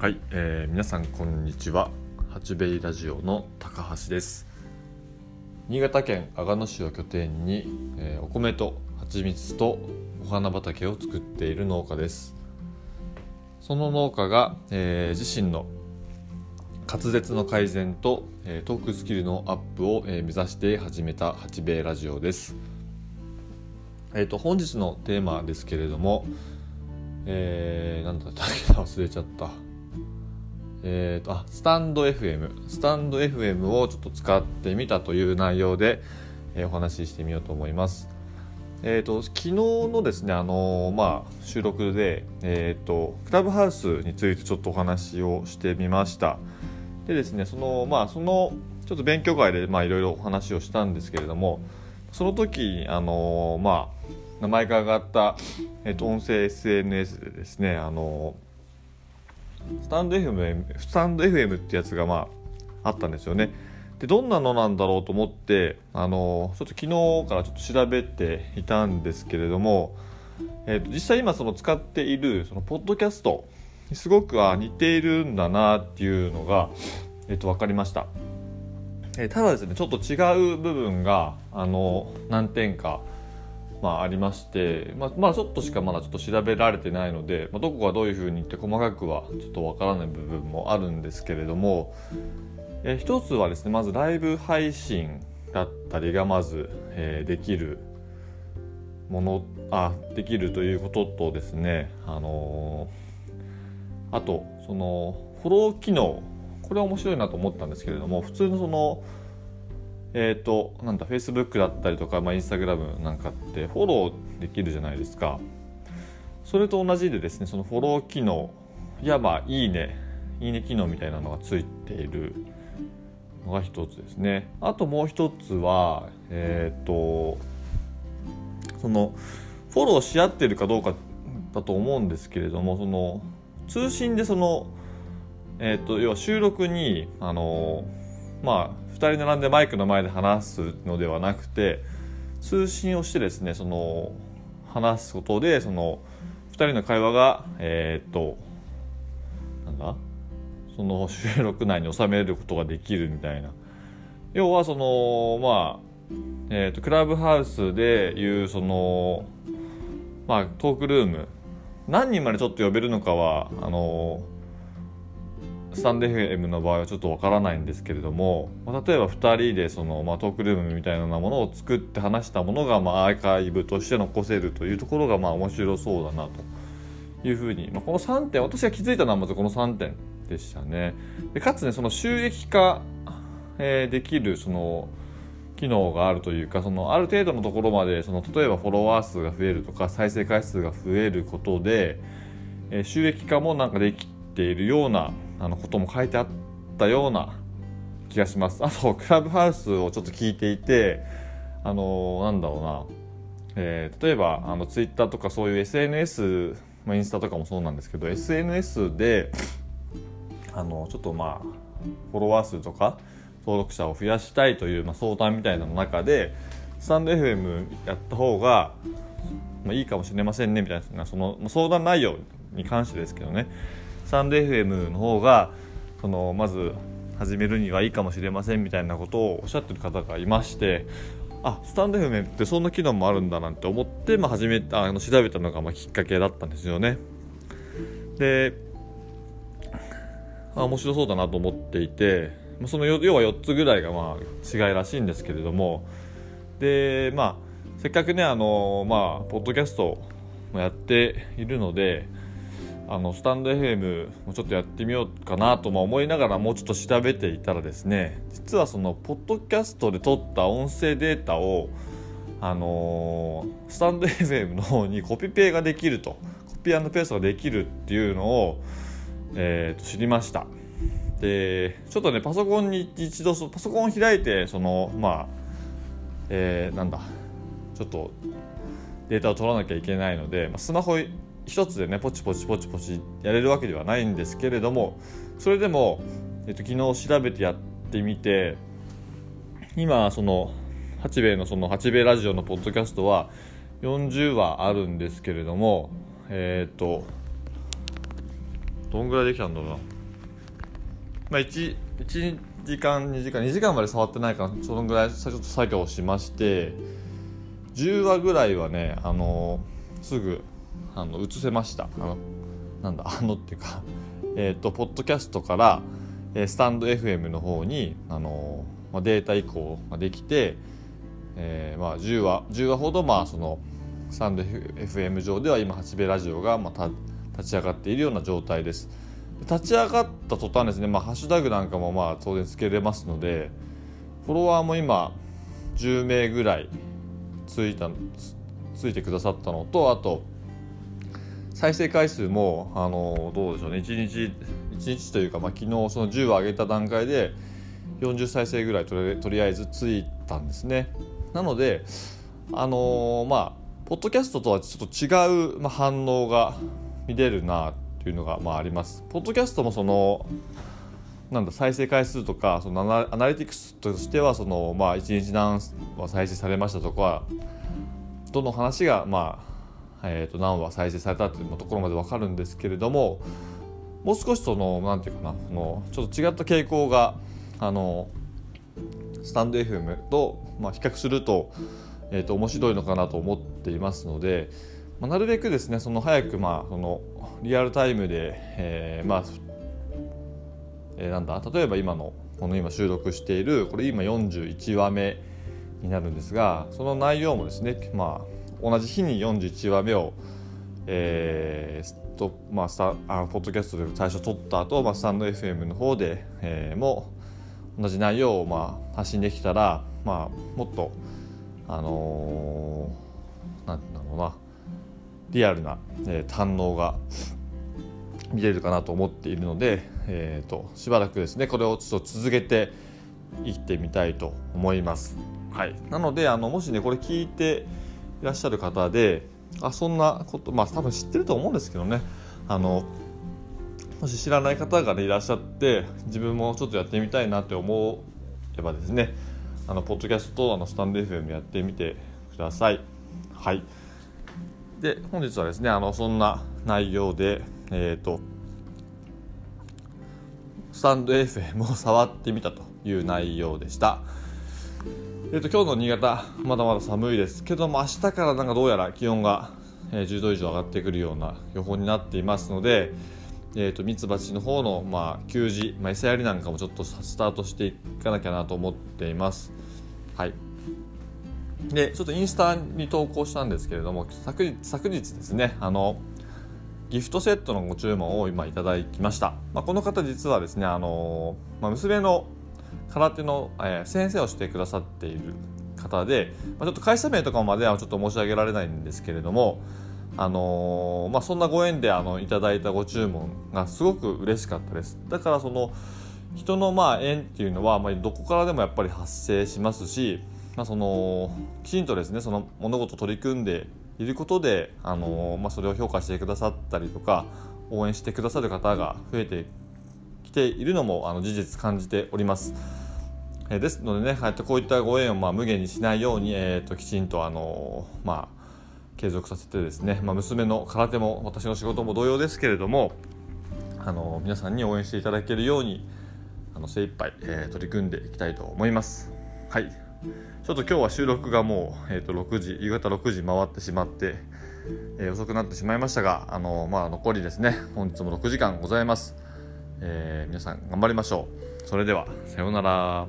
はい、えー、皆さんこんにちは。八兵衛ラジオの高橋です。新潟県阿賀野市を拠点に、えー、お米と蜂蜜とお花畑を作っている農家です。その農家が、えー、自身の滑舌の改善と、えー、トークスキルのアップを、えー、目指して始めた八兵衛ラジオです。えーと、本日のテーマですけれども、えー、なんだったっけ忘れちゃった。えーと、あスタンド FM スタンド FM をちょっと使ってみたという内容で、えー、お話ししてみようと思います。えーと、昨日のですね、あの、まあ、収録で、えーと、クラブハウスについてちょっとお話をしてみました。でですねそのまあそのちょっと勉強会でまあいろいろお話をしたんですけれどもその時あの、まあ名前が挙がった、えー、と音声 SNS でですねあのースタンド FM, スタンド FM ってやつがまああったんですよね。でどんなのなんだろうと思ってあのちょっと昨日からちょっと調べていたんですけれども、えーと、実際今その使っているそのポッドキャストにすごくあ似ているんだなっていうのが、えーと、分かりました。えー、ただですねちょっと違う部分があの何点かまあ、ありまして、まあ、まあちょっとしかまだちょっと調べられてないので、まあ、どこがどういうふうにって細かくはちょっとわからない部分もあるんですけれども、え一つはですねまずライブ配信だったりがまず、えー、できるものあできるということとですねあのー、あとそのフォロー機能これは面白いなと思ったんですけれども普通のそのえっ、ー、となんだ Facebook だったりとか、まあ、Instagram なんかってフォローできるじゃないですか。それと同じでですねそのフォロー機能やまあいいねいいね機能みたいなのがついているのが一つですね。あともう一つはえっ、ー、とそのフォローし合ってるかどうかだと思うんですけれどもその通信でそのえっ、ー、と要は収録にあのまあ2人並んでマイクの前で話すのではなくて通信をしてですねその話すことでその2人の会話がえー、っとなんだ？その収録内に収めることができるみたいな。要はそのまあえーと、とクラブハウスでいうそのまあトークルーム何人までちょっと呼べるのかはあのスタンド FM の場合はちょっとわからないんですけれども、まあ、例えば2人でその、まあ、トークルームみたいなものを作って話したものが、まあ、アーカイブとして残せるというところがまあ面白そうだなと。いうふうに、まあ、この3点私が気づいたのはまずこの3点でしたね。でかつねその収益化、えー、できるその機能があるというかそのある程度のところまでその例えばフォロワー数が増えるとか再生回数が増えることで、えー、収益化もなんかできているようなあのことも書いてあったような気がします。あと、クラブハウスをちょっと聞いていて、あの、なんだろうな、えー、例えば、あの、ツイッターとかそういう SNS、まあ、インスタとかもそうなんですけど、SNS で、あの、ちょっとまあ、フォロワー数とか、登録者を増やしたいという、まあ、相談みたいなの中で、スタンド FM やった方が、まあ、いいかもしれませんねみたいな、その相談内容に関してですけどね、スタンド FM の方がそのまず始めるにはいいかもしれませんみたいなことをおっしゃってる方がいましてあスタンド FM ってそんな機能もあるんだなんて思って、まあ、始めあの調べたのがまきっかけだったんですよね。であ面白そうだなと思っていてその要は4つぐらいがまあ違いらしいんですけれどもでまあせっかくねあのまあポッドキャストもやっているのであのスタンド FM もちょっとやってみようかなと思いながらもうちょっと調べていたらですね実はそのポッドキャストで撮った音声データをあのー、スタンド FM の方にコピペができるとコピーペーストができるっていうのを、えー、と知りました。でちょっとねパソコンに一度パソコンを開いてそのまあえー、なんだちょっとデータを取らなきゃいけないので、まあ、スマホ一つでねポチポチポチポチやれるわけではないんですけれどもそれでも、えっと、昨日調べてやってみて今その八兵衛のその八兵衛ラジオのポッドキャストは40話あるんですけれどもえっ、とどんぐらいできたんだろうな。まあ 1, 1時間2時間2時間まで触ってないかな。そのぐらいちょっと作業しまして10話ぐらいはねあのすぐあの移せましたあのなんだあのっていうか えっ、とポッドキャストからえスタンド FM の方にあの、まあ、データ移行ができて、えーまあ、10話10話ほどまあそのスタンド FM 上では今八兵衛ラジオがまあ立ち上がっているような状態です。立ち上がった途端ですね、まあ、ハッシュタグなんかもまあ当然つけれますのでフォロワーも今10名ぐらいついたついてくださったのとあと再生回数もあのどうでしょうね。1日1日というか、まあ、昨日その10を上げた段階で40再生ぐらいとりあえずついたんですね。なのであのー、まあポッドキャストとはちょっと違う、まあ、反応が見れるなっていうのが、まあ、あります。ポッドキャストもそのなんだ再生回数とかそのアナリティクスとしてはその、まあ、1日何話再生されましたとかどの話が、まあえー、と何話再生されたっていうところまで分かるんですけれどももう少しそのなんていうかなそのちょっと違った傾向があのスタンド FM と、まあ、比較すると,、えー、と面白いのかなと思っていますので、まあ、なるべくですねその早く、まあ、そのリアルタイムで、えー、まあ、えー、なんだ例えば今のこの今収録しているこれ今41話目になるんですがその内容もですね、まあ、同じ日に41話目を、えー、と、まあ、スタあのポッドキャストで最初撮った後、まあスタンド FM の方で、えー、も同じ内容をまあ発信できたら、まあ、もっとあのー、なんだろうなリアルな、えー、反応が見れるかなと思っているので、えーと、としばらくですねこれをちょっと続けていってみたいと思います。はい、なのであのもしねこれ聞いていらっしゃる方であそんなことまあ多分知ってると思うんですけどねあのもし知らない方が、ね、いらっしゃって自分もちょっとやってみたいなって思えばですねあのポッドキャストあのスタンド FM やってみてください。はい、で本日はですねあのそんな内容で、えーと、スタンド FM を触ってみたという内容でした。えーと、今日の新潟まだまだ寒いですけども明日からなんかどうやら気温が、えー、10度以上上がってくるような予報になっていますのでえーと、ミツバチの方の、まあ、給餌、まあ、餌やりなんかもちょっとスタートしていかなきゃなと思っています。はい、でちょっとインスタに投稿したんですけれども昨日昨日ですねあのギフトセットのご注文を今いただきました、まあ、この方実はですねあの、まあ、娘の空手の、えー、先生をしてくださっている方で、まあ、ちょっと会社名とかまではちょっと申し上げられないんですけれども、あのー、まあ、そんなご縁であのいただいたご注文がすごく嬉しかったです。だからその人のまあ縁っていうのは、まあ、どこからでもやっぱり発生しますし、まあ、そのきちんとですねその物事を取り組んでいることで、あのー、まあ、それを評価してくださったりとか応援してくださる方が増えてきているのもあの事実感じております。えですのでね、はいこういったご縁をまあ無限にしないように、えー、ときちんとあのー、まあ、継続させてですね、まあ、娘の空手も私の仕事も同様ですけれどもあの皆さんに応援していただけるようにあの精一杯、えー、取り組んでいきたいと思います。はいちょっと今日は収録がもう、えー、と6時夕方6時回ってしまって、えー、遅くなってしまいましたがあの、まあ、残りですね本日も6時間ございます、えー、皆さん頑張りましょう。それでは、さようなら。